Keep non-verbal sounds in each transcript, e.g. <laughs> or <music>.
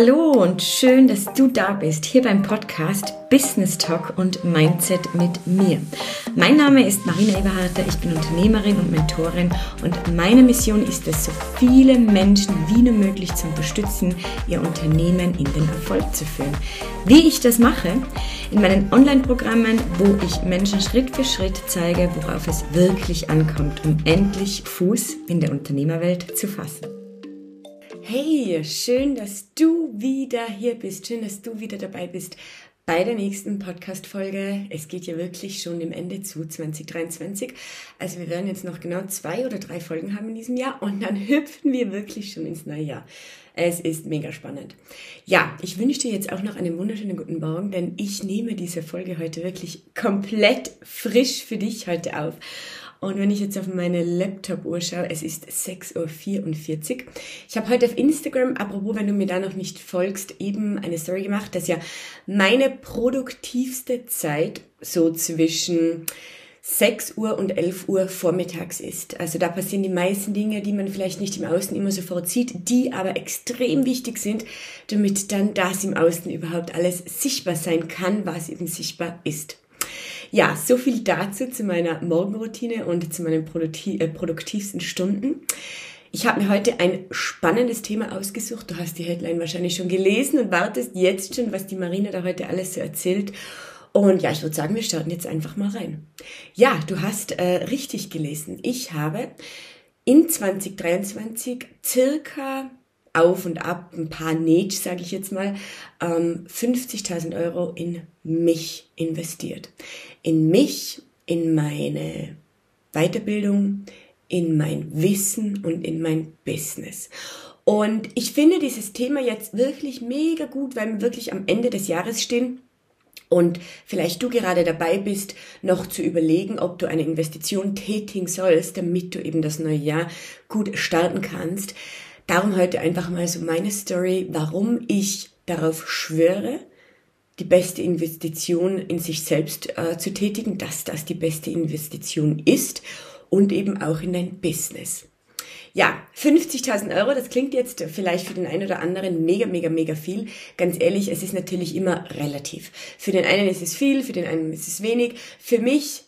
Hallo und schön, dass du da bist, hier beim Podcast Business Talk und Mindset mit mir. Mein Name ist Marina Eberharter, ich bin Unternehmerin und Mentorin und meine Mission ist es, so viele Menschen wie nur möglich zu unterstützen, ihr Unternehmen in den Erfolg zu führen. Wie ich das mache? In meinen Online-Programmen, wo ich Menschen Schritt für Schritt zeige, worauf es wirklich ankommt, um endlich Fuß in der Unternehmerwelt zu fassen. Hey, schön, dass du wieder hier bist. Schön, dass du wieder dabei bist bei der nächsten Podcast-Folge. Es geht ja wirklich schon dem Ende zu 2023. Also wir werden jetzt noch genau zwei oder drei Folgen haben in diesem Jahr und dann <laughs> hüpfen wir wirklich schon ins neue Jahr. Es ist mega spannend. Ja, ich wünsche dir jetzt auch noch einen wunderschönen guten Morgen, denn ich nehme diese Folge heute wirklich komplett frisch für dich heute auf. Und wenn ich jetzt auf meine Laptop-Uhr schaue, es ist 6.44 Uhr. Ich habe heute auf Instagram, apropos, wenn du mir da noch nicht folgst, eben eine Story gemacht, dass ja meine produktivste Zeit so zwischen 6 Uhr und 11 Uhr vormittags ist. Also da passieren die meisten Dinge, die man vielleicht nicht im Außen immer sofort sieht, die aber extrem wichtig sind, damit dann das im Außen überhaupt alles sichtbar sein kann, was eben sichtbar ist. Ja, so viel dazu zu meiner Morgenroutine und zu meinen produktiv, äh, produktivsten Stunden. Ich habe mir heute ein spannendes Thema ausgesucht. Du hast die Headline wahrscheinlich schon gelesen und wartest jetzt schon, was die Marina da heute alles so erzählt. Und ja, ich würde sagen, wir starten jetzt einfach mal rein. Ja, du hast äh, richtig gelesen. Ich habe in 2023 circa auf und ab, ein paar Näht, sage ich jetzt mal, ähm, 50.000 Euro in mich investiert. In mich, in meine Weiterbildung, in mein Wissen und in mein Business. Und ich finde dieses Thema jetzt wirklich mega gut, weil wir wirklich am Ende des Jahres stehen und vielleicht du gerade dabei bist, noch zu überlegen, ob du eine Investition tätigen sollst, damit du eben das neue Jahr gut starten kannst. Darum heute einfach mal so meine Story, warum ich darauf schwöre, die beste Investition in sich selbst äh, zu tätigen, dass das die beste Investition ist und eben auch in dein Business. Ja, 50.000 Euro, das klingt jetzt vielleicht für den einen oder anderen mega, mega, mega viel. Ganz ehrlich, es ist natürlich immer relativ. Für den einen ist es viel, für den einen ist es wenig. Für mich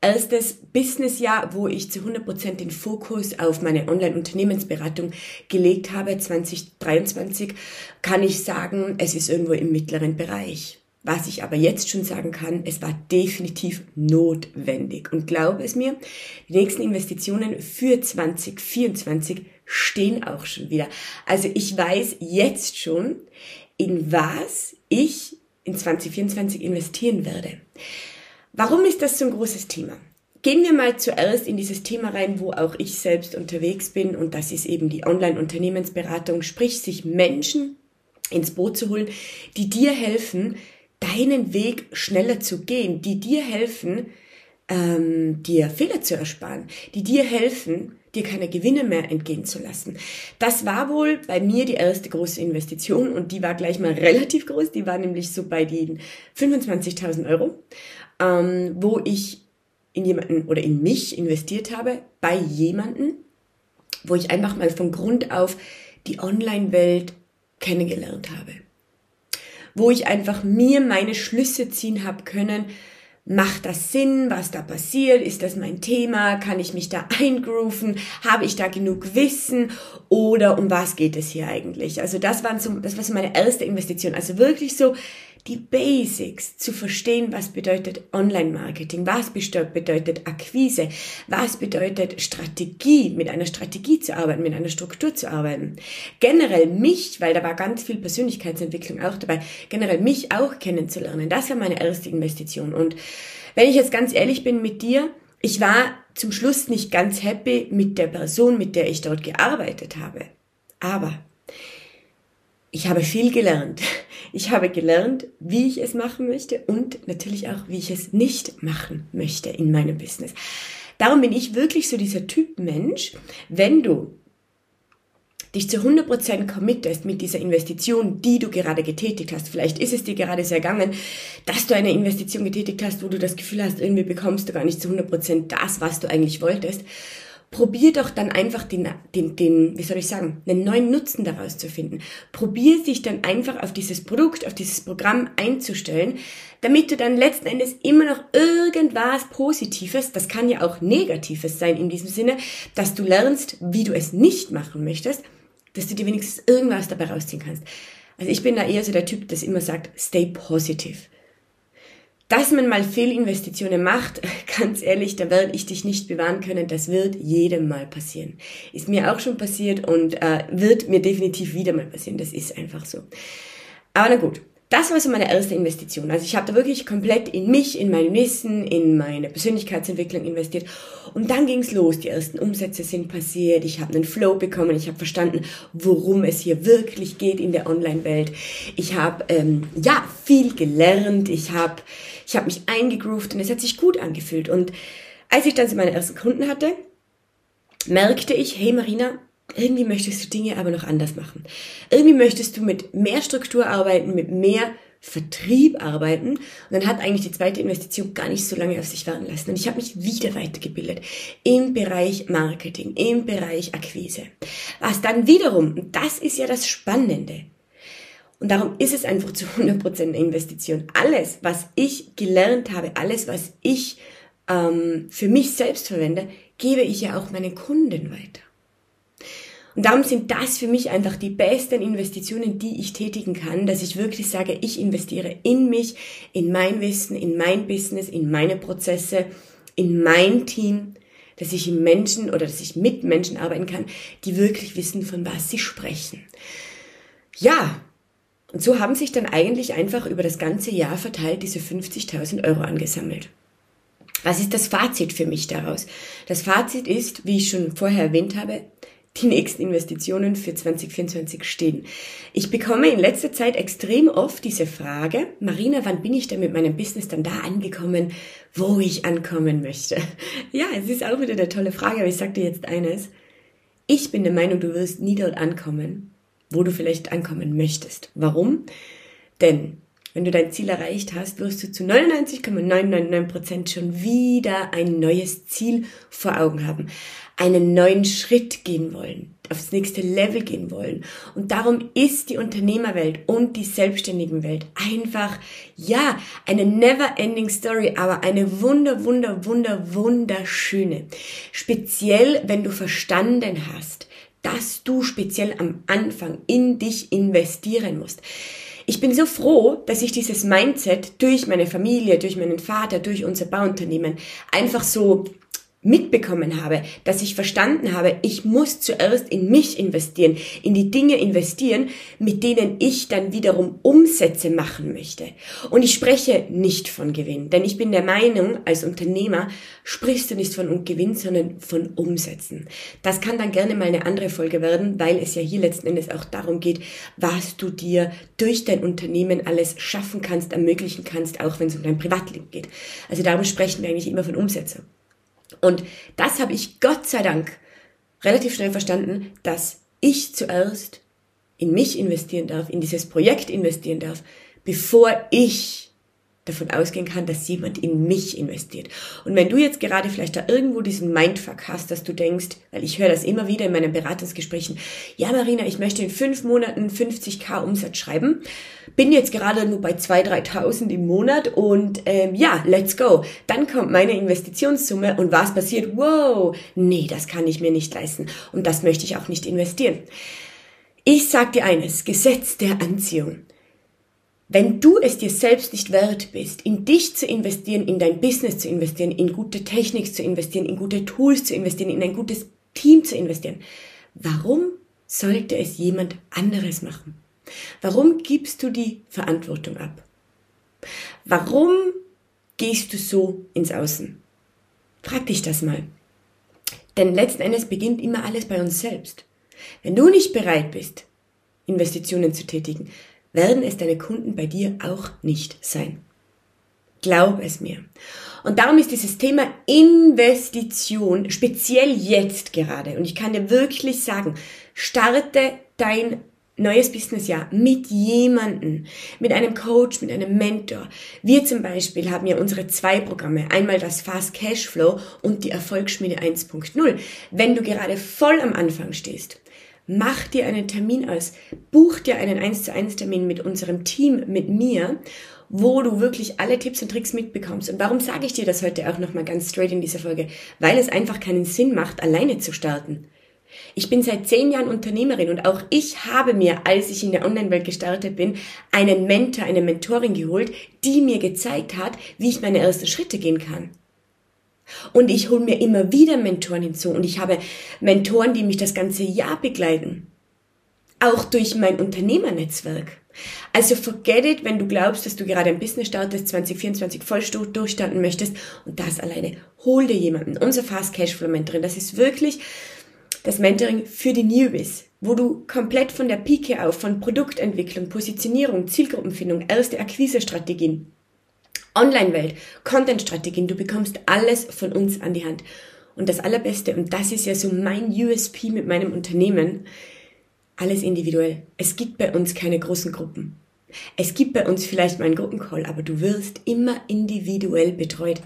erstes Businessjahr, wo ich zu 100% den Fokus auf meine Online-Unternehmensberatung gelegt habe, 2023, kann ich sagen, es ist irgendwo im mittleren Bereich. Was ich aber jetzt schon sagen kann, es war definitiv notwendig. Und glaube es mir, die nächsten Investitionen für 2024 stehen auch schon wieder. Also ich weiß jetzt schon, in was ich in 2024 investieren werde. Warum ist das so ein großes Thema? Gehen wir mal zuerst in dieses Thema rein, wo auch ich selbst unterwegs bin. Und das ist eben die Online-Unternehmensberatung, sprich sich Menschen ins Boot zu holen, die dir helfen, deinen Weg schneller zu gehen, die dir helfen, ähm, dir Fehler zu ersparen, die dir helfen, dir keine Gewinne mehr entgehen zu lassen. Das war wohl bei mir die erste große Investition. Und die war gleich mal <laughs> relativ groß, die war nämlich so bei den 25.000 Euro ähm, wo ich in jemanden oder in mich investiert habe, bei jemanden, wo ich einfach mal von Grund auf die Online-Welt kennengelernt habe. Wo ich einfach mir meine Schlüsse ziehen habe können, macht das Sinn, was da passiert, ist das mein Thema, kann ich mich da eingrooven, habe ich da genug Wissen oder um was geht es hier eigentlich? Also das waren so, das war so meine erste Investition, also wirklich so die Basics zu verstehen, was bedeutet Online-Marketing, was bedeutet Akquise, was bedeutet Strategie, mit einer Strategie zu arbeiten, mit einer Struktur zu arbeiten. Generell mich, weil da war ganz viel Persönlichkeitsentwicklung auch dabei, generell mich auch kennenzulernen. Das war meine erste Investition. Und wenn ich jetzt ganz ehrlich bin mit dir, ich war zum Schluss nicht ganz happy mit der Person, mit der ich dort gearbeitet habe. Aber ich habe viel gelernt. Ich habe gelernt, wie ich es machen möchte und natürlich auch, wie ich es nicht machen möchte in meinem Business. Darum bin ich wirklich so dieser Typ Mensch, wenn du dich zu 100% committest mit dieser Investition, die du gerade getätigt hast. Vielleicht ist es dir gerade sehr gegangen, dass du eine Investition getätigt hast, wo du das Gefühl hast, irgendwie bekommst du gar nicht zu 100% das, was du eigentlich wolltest. Probier doch dann einfach den, den, den, wie soll ich sagen, einen neuen Nutzen daraus zu finden. Probier sich dann einfach auf dieses Produkt, auf dieses Programm einzustellen, damit du dann letzten Endes immer noch irgendwas Positives, das kann ja auch Negatives sein in diesem Sinne, dass du lernst, wie du es nicht machen möchtest, dass du dir wenigstens irgendwas dabei rausziehen kannst. Also ich bin da eher so der Typ, das immer sagt, stay positive. Dass man mal Fehlinvestitionen macht, <laughs> ganz ehrlich, da werde ich dich nicht bewahren können. Das wird jedem mal passieren. Ist mir auch schon passiert und äh, wird mir definitiv wieder mal passieren. Das ist einfach so. Aber na gut, das war so meine erste Investition. Also ich habe da wirklich komplett in mich, in mein Wissen, in meine Persönlichkeitsentwicklung investiert. Und dann ging's los. Die ersten Umsätze sind passiert. Ich habe einen Flow bekommen. Ich habe verstanden, worum es hier wirklich geht in der Online-Welt. Ich habe ähm, ja viel gelernt. Ich habe ich hab mich eingegroovt und es hat sich gut angefühlt. Und als ich dann so meine ersten Kunden hatte, merkte ich, hey Marina, irgendwie möchtest du Dinge aber noch anders machen. Irgendwie möchtest du mit mehr Struktur arbeiten, mit mehr Vertrieb arbeiten. Und dann hat eigentlich die zweite Investition gar nicht so lange auf sich warten lassen. Und ich habe mich wieder weitergebildet im Bereich Marketing, im Bereich Akquise. Was dann wiederum, und das ist ja das Spannende, und darum ist es einfach zu 100% eine Investition. Alles, was ich gelernt habe, alles, was ich ähm, für mich selbst verwende, gebe ich ja auch meinen Kunden weiter. Und darum sind das für mich einfach die besten Investitionen, die ich tätigen kann, dass ich wirklich sage, ich investiere in mich, in mein Wissen, in mein Business, in meine Prozesse, in mein Team, dass ich im Menschen oder dass ich mit Menschen arbeiten kann, die wirklich wissen, von was sie sprechen. Ja, und so haben sich dann eigentlich einfach über das ganze Jahr verteilt diese 50.000 Euro angesammelt. Was ist das Fazit für mich daraus? Das Fazit ist, wie ich schon vorher erwähnt habe, die nächsten Investitionen für 2024 stehen. Ich bekomme in letzter Zeit extrem oft diese Frage, Marina, wann bin ich denn mit meinem Business dann da angekommen, wo ich ankommen möchte? <laughs> Ja, es ist auch wieder eine tolle Frage, aber ich sage dir jetzt eines. Ich bin der Meinung, du wirst nie dort ankommen, wo du vielleicht ankommen möchtest. Warum? Denn wenn du dein Ziel erreicht hast, wirst du zu 99,999% schon wieder ein neues Ziel vor Augen haben, einen neuen Schritt gehen wollen, aufs nächste Level gehen wollen. Und darum ist die Unternehmerwelt und die selbstständigen Welt einfach, ja, eine never ending story, aber eine wunder, wunder, wunder, wunderschöne. Speziell, wenn du verstanden hast, dass du speziell am Anfang in dich investieren musst. Ich bin so froh, dass ich dieses Mindset durch meine Familie, durch meinen Vater, durch unser Bauunternehmen einfach so mitbekommen habe, dass ich verstanden habe, ich muss zuerst in mich investieren, in die Dinge investieren, mit denen ich dann wiederum Umsätze machen möchte. Und ich spreche nicht von Gewinn, denn ich bin der Meinung, als Unternehmer sprichst du nicht von Gewinn, sondern von Umsätzen. Das kann dann gerne mal eine andere Folge werden, weil es ja hier letzten Endes auch darum geht, was du dir durch dein Unternehmen alles schaffen kannst, ermöglichen kannst, auch wenn es um dein Privatleben geht. Also darum sprechen wir eigentlich immer von Umsätzen. Und das habe ich Gott sei Dank relativ schnell verstanden, dass ich zuerst in mich investieren darf, in dieses Projekt investieren darf, bevor ich davon ausgehen kann, dass jemand in mich investiert. Und wenn du jetzt gerade vielleicht da irgendwo diesen Mindfuck hast, dass du denkst, weil ich höre das immer wieder in meinen Beratungsgesprächen, ja Marina, ich möchte in fünf Monaten 50k Umsatz schreiben, bin jetzt gerade nur bei 2.000, 3.000 im Monat und ähm, ja, let's go. Dann kommt meine Investitionssumme und was passiert? Wow, nee, das kann ich mir nicht leisten und das möchte ich auch nicht investieren. Ich sag dir eines, Gesetz der Anziehung. Wenn du es dir selbst nicht wert bist, in dich zu investieren, in dein Business zu investieren, in gute Technik zu investieren, in gute Tools zu investieren, in ein gutes Team zu investieren, warum sollte es jemand anderes machen? Warum gibst du die Verantwortung ab? Warum gehst du so ins Außen? Frag dich das mal. Denn letzten Endes beginnt immer alles bei uns selbst. Wenn du nicht bereit bist, Investitionen zu tätigen, werden es deine Kunden bei dir auch nicht sein. Glaub es mir. Und darum ist dieses Thema Investition speziell jetzt gerade. Und ich kann dir wirklich sagen, starte dein neues Businessjahr mit jemandem, mit einem Coach, mit einem Mentor. Wir zum Beispiel haben ja unsere zwei Programme. Einmal das Fast Cashflow und die Erfolgsschmiede 1.0. Wenn du gerade voll am Anfang stehst, mach dir einen Termin aus. Buch dir einen 1 zu 1 Termin mit unserem Team, mit mir wo du wirklich alle Tipps und Tricks mitbekommst. Und warum sage ich dir das heute auch nochmal ganz straight in dieser Folge? Weil es einfach keinen Sinn macht, alleine zu starten. Ich bin seit zehn Jahren Unternehmerin und auch ich habe mir, als ich in der Online-Welt gestartet bin, einen Mentor, eine Mentorin geholt, die mir gezeigt hat, wie ich meine ersten Schritte gehen kann. Und ich hole mir immer wieder Mentoren hinzu und ich habe Mentoren, die mich das ganze Jahr begleiten. Auch durch mein Unternehmernetzwerk. Also forget it, wenn du glaubst, dass du gerade ein Business startest, 2024 voll durchstarten möchtest und das alleine. Hol dir jemanden. Unser Fast Cashflow Mentoring, das ist wirklich das Mentoring für die Newbies, wo du komplett von der Pike auf, von Produktentwicklung, Positionierung, Zielgruppenfindung, erste Akquise-Strategien, Online-Welt, Content-Strategien, du bekommst alles von uns an die Hand. Und das Allerbeste, und das ist ja so mein USP mit meinem Unternehmen, alles individuell. Es gibt bei uns keine großen Gruppen. Es gibt bei uns vielleicht mal einen Gruppencall, aber du wirst immer individuell betreut.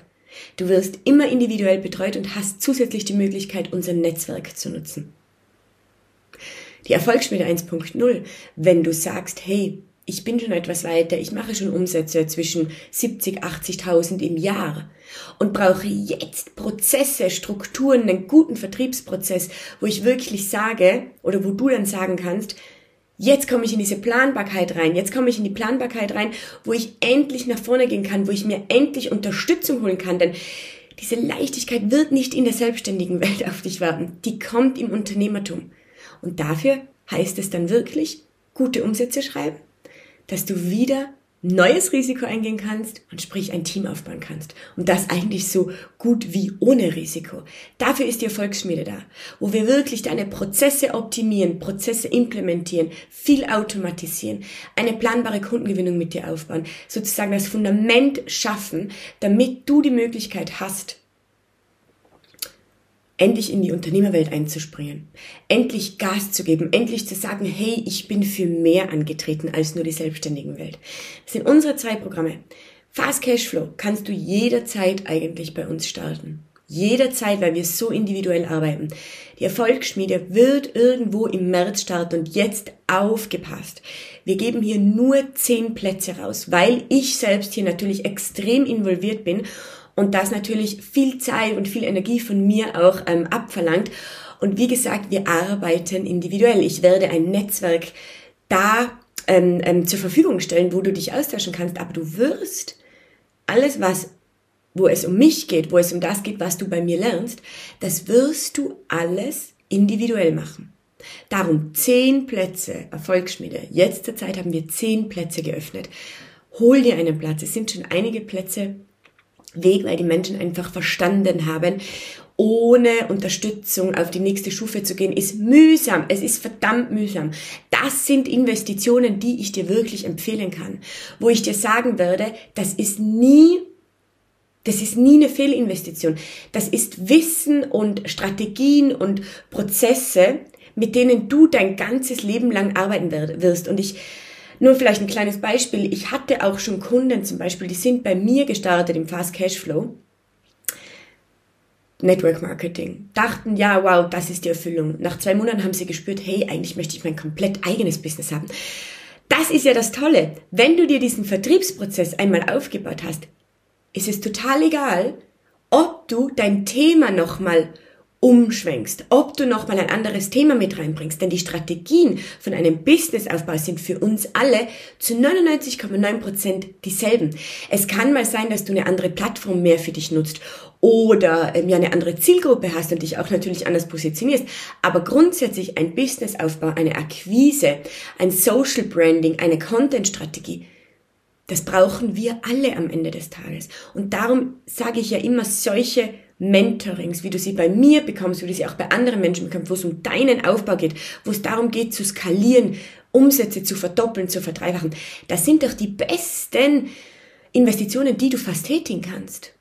Du wirst immer individuell betreut und hast zusätzlich die Möglichkeit, unser Netzwerk zu nutzen. Die Erfolgsschmiede 1.0, wenn du sagst, hey, ich bin schon etwas weiter, ich mache schon Umsätze zwischen 70, 80.000 im Jahr und brauche jetzt Prozesse, Strukturen, einen guten Vertriebsprozess, wo ich wirklich sage oder wo du dann sagen kannst, Jetzt komme ich in diese Planbarkeit rein. Jetzt komme ich in die Planbarkeit rein, wo ich endlich nach vorne gehen kann, wo ich mir endlich Unterstützung holen kann. Denn diese Leichtigkeit wird nicht in der selbstständigen Welt auf dich warten. Die kommt im Unternehmertum. Und dafür heißt es dann wirklich, gute Umsätze schreiben, dass du wieder neues Risiko eingehen kannst und sprich ein Team aufbauen kannst. Und das eigentlich so gut wie ohne Risiko. Dafür ist die Erfolgsschmiede da, wo wir wirklich deine Prozesse optimieren, Prozesse implementieren, viel automatisieren, eine planbare Kundengewinnung mit dir aufbauen, sozusagen das Fundament schaffen, damit du die Möglichkeit hast, endlich in die Unternehmerwelt einzuspringen, endlich Gas zu geben, endlich zu sagen, hey, ich bin für mehr angetreten als nur die selbstständigen Welt. Das sind unsere zwei Programme. Fast Cashflow kannst du jederzeit eigentlich bei uns starten. Jederzeit, weil wir so individuell arbeiten. Die Erfolgsschmiede wird irgendwo im März starten und jetzt aufgepasst. Wir geben hier nur zehn Plätze raus, weil ich selbst hier natürlich extrem involviert bin und das natürlich viel Zeit und viel Energie von mir auch ähm, abverlangt. Und wie gesagt, wir arbeiten individuell. Ich werde ein Netzwerk da ähm, ähm, zur Verfügung stellen, wo du dich austauschen kannst, aber du wirst alles, was wo es um mich geht, wo es um das geht, was du bei mir lernst, das wirst du alles individuell machen. Darum zehn Plätze Erfolgsschmiede. Jetzt zur Zeit haben wir zehn Plätze geöffnet. Hol dir einen Platz. Es sind schon einige Plätze Weg, weil die Menschen einfach verstanden haben, ohne Unterstützung auf die nächste Stufe zu gehen, ist mühsam. Es ist verdammt mühsam. Das sind Investitionen, die ich dir wirklich empfehlen kann. Wo ich dir sagen werde, das ist nie, das ist nie eine Fehlinvestition. Das ist Wissen und Strategien und Prozesse, mit denen du dein ganzes Leben lang arbeiten wirst. Und ich nur vielleicht ein kleines Beispiel. Ich hatte auch schon Kunden zum Beispiel, die sind bei mir gestartet im Fast Cashflow. Network Marketing. Dachten, ja, wow, das ist die Erfüllung. Nach zwei Monaten haben sie gespürt, hey, eigentlich möchte ich mein komplett eigenes Business haben. Das ist ja das Tolle. Wenn du dir diesen Vertriebsprozess einmal aufgebaut hast, ist es total egal, ob du dein Thema nochmal umschwenkst, ob du nochmal ein anderes Thema mit reinbringst. Denn die Strategien von einem Businessaufbau sind für uns alle zu 99,9% dieselben. Es kann mal sein, dass du eine andere Plattform mehr für dich nutzt oder ähm, ja eine andere Zielgruppe hast und dich auch natürlich anders positionierst. Aber grundsätzlich ein Businessaufbau, eine Akquise, ein Social Branding, eine Content-Strategie, das brauchen wir alle am Ende des Tages. Und darum sage ich ja immer solche Mentorings, wie du sie bei mir bekommst, wie du sie auch bei anderen Menschen bekommst, wo es um deinen Aufbau geht, wo es darum geht zu skalieren, Umsätze zu verdoppeln, zu verdreifachen. Das sind doch die besten Investitionen, die du fast tätigen kannst.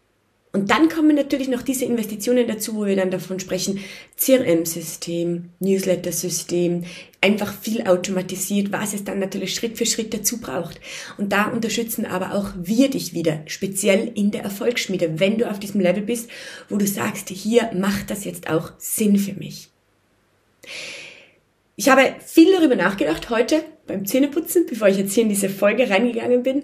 Und dann kommen natürlich noch diese Investitionen dazu, wo wir dann davon sprechen, CRM-System, Newsletter-System, einfach viel automatisiert, was es dann natürlich Schritt für Schritt dazu braucht. Und da unterstützen aber auch wir dich wieder, speziell in der Erfolgsschmiede, wenn du auf diesem Level bist, wo du sagst, hier macht das jetzt auch Sinn für mich. Ich habe viel darüber nachgedacht heute beim Zähneputzen, bevor ich jetzt hier in diese Folge reingegangen bin,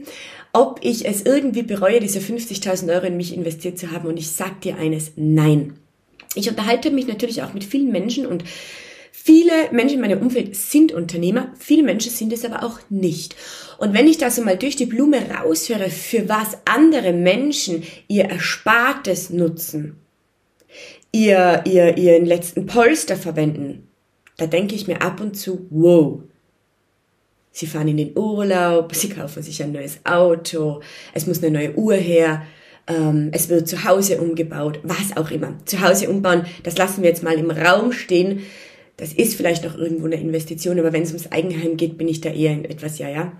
ob ich es irgendwie bereue, diese 50.000 Euro in mich investiert zu haben. Und ich sag dir eines, nein. Ich unterhalte mich natürlich auch mit vielen Menschen und Viele Menschen in meinem Umfeld sind Unternehmer, viele Menschen sind es aber auch nicht. Und wenn ich da so mal durch die Blume raushöre, für was andere Menschen ihr Erspartes nutzen, ihr, ihr, ihren letzten Polster verwenden, da denke ich mir ab und zu, wow. Sie fahren in den Urlaub, sie kaufen sich ein neues Auto, es muss eine neue Uhr her, ähm, es wird zu Hause umgebaut, was auch immer. Zu Hause umbauen, das lassen wir jetzt mal im Raum stehen. Das ist vielleicht noch irgendwo eine Investition, aber wenn es ums Eigenheim geht, bin ich da eher in etwas, ja, ja.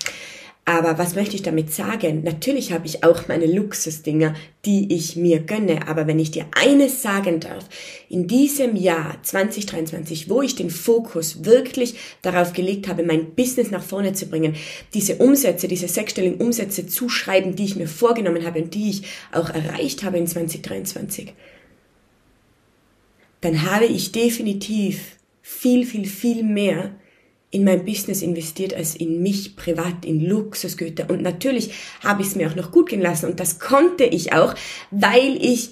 Aber was möchte ich damit sagen? Natürlich habe ich auch meine Luxusdinger, die ich mir gönne. Aber wenn ich dir eines sagen darf, in diesem Jahr 2023, wo ich den Fokus wirklich darauf gelegt habe, mein Business nach vorne zu bringen, diese Umsätze, diese sechsstelligen Umsätze zu schreiben, die ich mir vorgenommen habe und die ich auch erreicht habe in 2023, dann habe ich definitiv viel, viel, viel mehr in mein Business investiert als in mich privat, in Luxusgüter. Und natürlich habe ich es mir auch noch gut gehen lassen. Und das konnte ich auch, weil ich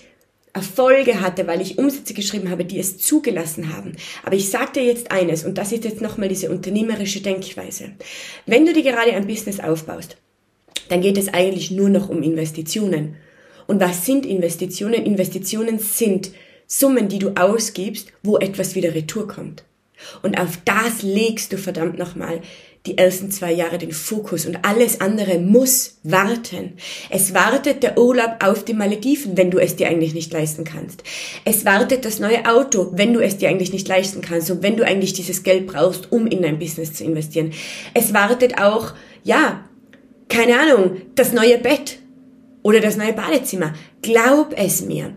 Erfolge hatte, weil ich Umsätze geschrieben habe, die es zugelassen haben. Aber ich sage dir jetzt eines, und das ist jetzt nochmal diese unternehmerische Denkweise. Wenn du dir gerade ein Business aufbaust, dann geht es eigentlich nur noch um Investitionen. Und was sind Investitionen? Investitionen sind Summen, die du ausgibst, wo etwas wieder retour kommt. Und auf das legst du verdammt nochmal die ersten zwei Jahre den Fokus und alles andere muss warten. Es wartet der Urlaub auf die Malediven, wenn du es dir eigentlich nicht leisten kannst. Es wartet das neue Auto, wenn du es dir eigentlich nicht leisten kannst und wenn du eigentlich dieses Geld brauchst, um in dein Business zu investieren. Es wartet auch, ja, keine Ahnung, das neue Bett oder das neue Badezimmer. Glaub es mir.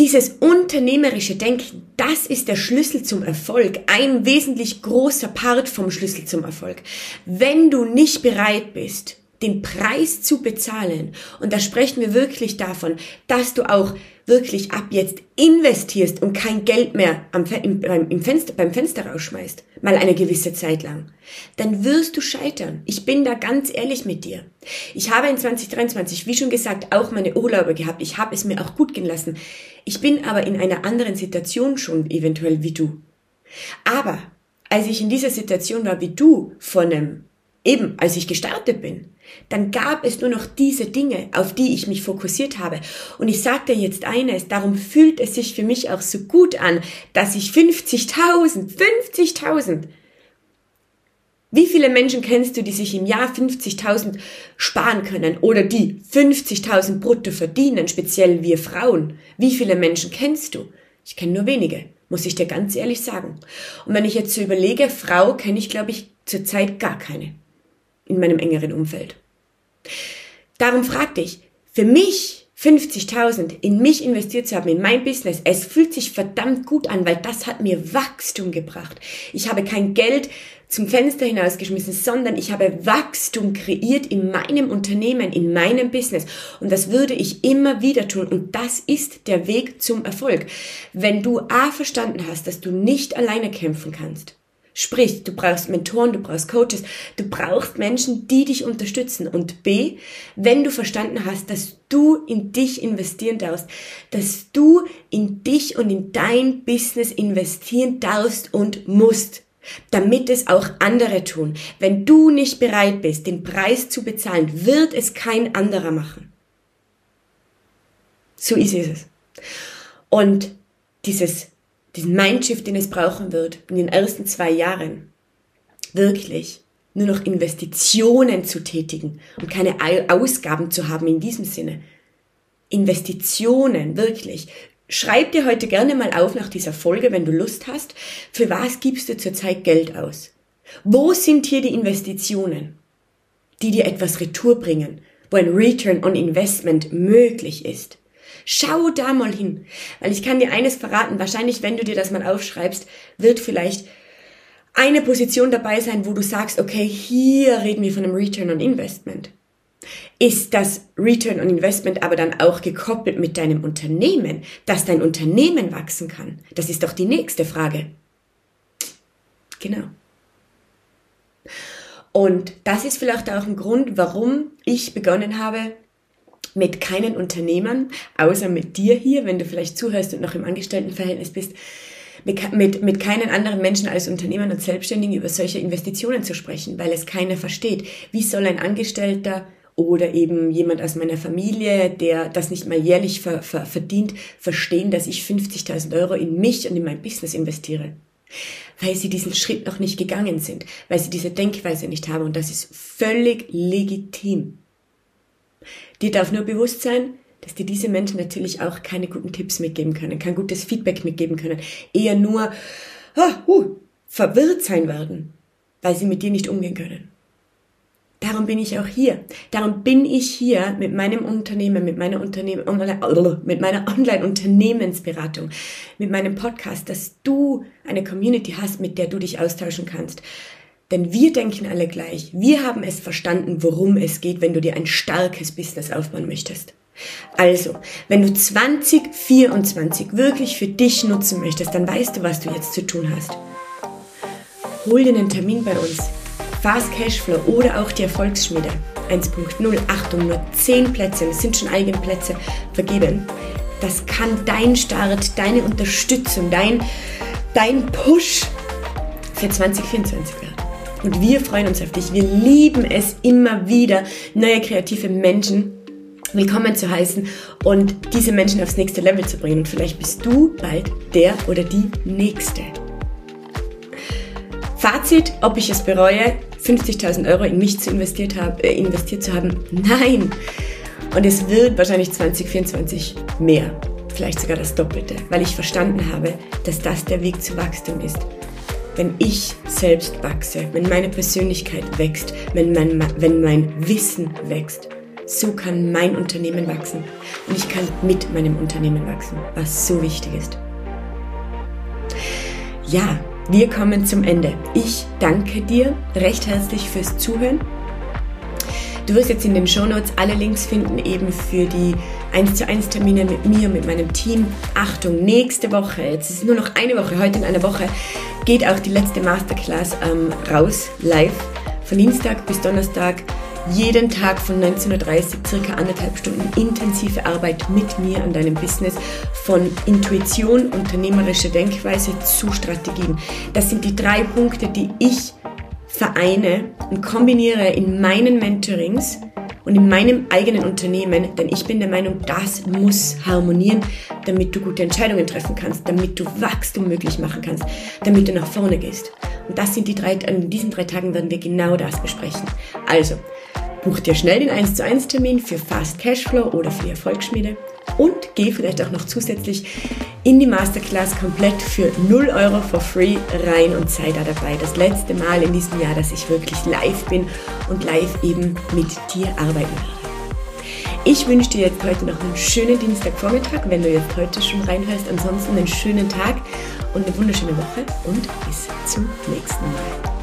Dieses unternehmerische Denken, das ist der Schlüssel zum Erfolg, ein wesentlich großer Part vom Schlüssel zum Erfolg. Wenn du nicht bereit bist, den Preis zu bezahlen, und da sprechen wir wirklich davon, dass du auch wirklich ab jetzt investierst und kein Geld mehr am, im, im Fenster, beim Fenster rausschmeißt, mal eine gewisse Zeit lang, dann wirst du scheitern. Ich bin da ganz ehrlich mit dir. Ich habe in 2023, wie schon gesagt, auch meine Urlaube gehabt. Ich habe es mir auch gut gehen lassen. Ich bin aber in einer anderen Situation schon eventuell wie du. Aber als ich in dieser Situation war wie du von einem, eben als ich gestartet bin, dann gab es nur noch diese Dinge, auf die ich mich fokussiert habe. Und ich sage dir jetzt eines, darum fühlt es sich für mich auch so gut an, dass ich 50.000, 50.000 wie viele Menschen kennst du, die sich im Jahr 50.000 sparen können oder die 50.000 brutto verdienen, speziell wir Frauen? Wie viele Menschen kennst du? Ich kenne nur wenige, muss ich dir ganz ehrlich sagen. Und wenn ich jetzt so überlege, Frau kenne ich, glaube ich, zurzeit gar keine in meinem engeren Umfeld. Darum fragte ich, für mich 50.000 in mich investiert zu haben, in mein Business, es fühlt sich verdammt gut an, weil das hat mir Wachstum gebracht. Ich habe kein Geld zum Fenster hinausgeschmissen, sondern ich habe Wachstum kreiert in meinem Unternehmen, in meinem Business. Und das würde ich immer wieder tun. Und das ist der Weg zum Erfolg. Wenn du A verstanden hast, dass du nicht alleine kämpfen kannst, Sprich, du brauchst Mentoren, du brauchst Coaches, du brauchst Menschen, die dich unterstützen. Und B, wenn du verstanden hast, dass du in dich investieren darfst, dass du in dich und in dein Business investieren darfst und musst, damit es auch andere tun. Wenn du nicht bereit bist, den Preis zu bezahlen, wird es kein anderer machen. So ist es. Und dieses diesen Mindshift, den es brauchen wird in den ersten zwei Jahren, wirklich nur noch Investitionen zu tätigen und keine Ausgaben zu haben in diesem Sinne. Investitionen, wirklich. Schreib dir heute gerne mal auf nach dieser Folge, wenn du Lust hast, für was gibst du zurzeit Geld aus? Wo sind hier die Investitionen, die dir etwas Retour bringen, wo ein Return on Investment möglich ist? Schau da mal hin. Weil ich kann dir eines verraten, wahrscheinlich, wenn du dir das mal aufschreibst, wird vielleicht eine Position dabei sein, wo du sagst, okay, hier reden wir von einem Return on Investment. Ist das Return on Investment aber dann auch gekoppelt mit deinem Unternehmen, dass dein Unternehmen wachsen kann? Das ist doch die nächste Frage. Genau. Und das ist vielleicht auch ein Grund, warum ich begonnen habe, mit keinen Unternehmern, außer mit dir hier, wenn du vielleicht zuhörst und noch im Angestelltenverhältnis bist, mit, mit, mit keinen anderen Menschen als Unternehmern und Selbstständigen über solche Investitionen zu sprechen, weil es keiner versteht. Wie soll ein Angestellter oder eben jemand aus meiner Familie, der das nicht mal jährlich ver, ver, verdient, verstehen, dass ich 50.000 Euro in mich und in mein Business investiere? Weil sie diesen Schritt noch nicht gegangen sind, weil sie diese Denkweise nicht haben und das ist völlig legitim. Dir darf nur bewusst sein, dass dir diese Menschen natürlich auch keine guten Tipps mitgeben können, kein gutes Feedback mitgeben können, eher nur ah, uh, verwirrt sein werden, weil sie mit dir nicht umgehen können. Darum bin ich auch hier. Darum bin ich hier mit meinem Unternehmen, mit meiner Unternehmen, mit meiner Online-Unternehmensberatung, mit meinem Podcast, dass du eine Community hast, mit der du dich austauschen kannst, denn wir denken alle gleich. Wir haben es verstanden, worum es geht, wenn du dir ein starkes Business aufbauen möchtest. Also, wenn du 2024 wirklich für dich nutzen möchtest, dann weißt du, was du jetzt zu tun hast. Hol dir einen Termin bei uns. Fast Cashflow oder auch die Erfolgsschmiede 1.0. Achtung, nur 10 Plätze, es sind schon eigene Plätze vergeben. Das kann dein Start, deine Unterstützung, dein, dein Push für 2024 werden. Und wir freuen uns auf dich. Wir lieben es immer wieder, neue kreative Menschen willkommen zu heißen und diese Menschen aufs nächste Level zu bringen. Und vielleicht bist du bald der oder die Nächste. Fazit, ob ich es bereue, 50.000 Euro in mich zu investiert, hab, äh, investiert zu haben? <laughs> Nein. Und es wird wahrscheinlich 2024 mehr. Vielleicht sogar das Doppelte, weil ich verstanden habe, dass das der Weg zu Wachstum ist wenn ich selbst wachse, wenn meine Persönlichkeit wächst, wenn mein, wenn mein Wissen wächst, so kann mein Unternehmen wachsen. Und ich kann mit meinem Unternehmen wachsen, was so wichtig ist. Ja, wir kommen zum Ende. Ich danke dir recht herzlich fürs Zuhören. Du wirst jetzt in den Show Notes alle Links finden, eben für die 1 zu 1 Termine mit mir, mit meinem Team. Achtung, nächste Woche, jetzt ist nur noch eine Woche, heute in einer Woche, geht auch die letzte Masterclass ähm, raus, live, von Dienstag bis Donnerstag. Jeden Tag von 19.30 Uhr circa anderthalb Stunden intensive Arbeit mit mir an deinem Business von Intuition, unternehmerische Denkweise zu Strategien. Das sind die drei Punkte, die ich vereine und kombiniere in meinen Mentorings und in meinem eigenen Unternehmen, denn ich bin der Meinung, das muss harmonieren, damit du gute Entscheidungen treffen kannst, damit du Wachstum möglich machen kannst, damit du nach vorne gehst. Und das sind die drei, in diesen drei Tagen werden wir genau das besprechen. Also, buch dir schnell den 1 zu 1 Termin für Fast Cashflow oder für Erfolgsschmiede und geh vielleicht auch noch zusätzlich in die Masterclass komplett für 0 Euro for free rein und sei da dabei. Das letzte Mal in diesem Jahr, dass ich wirklich live bin und live eben mit dir arbeiten werde. Ich wünsche dir jetzt heute noch einen schönen Dienstagvormittag, wenn du jetzt heute schon reinhörst. Ansonsten einen schönen Tag und eine wunderschöne Woche und bis zum nächsten Mal.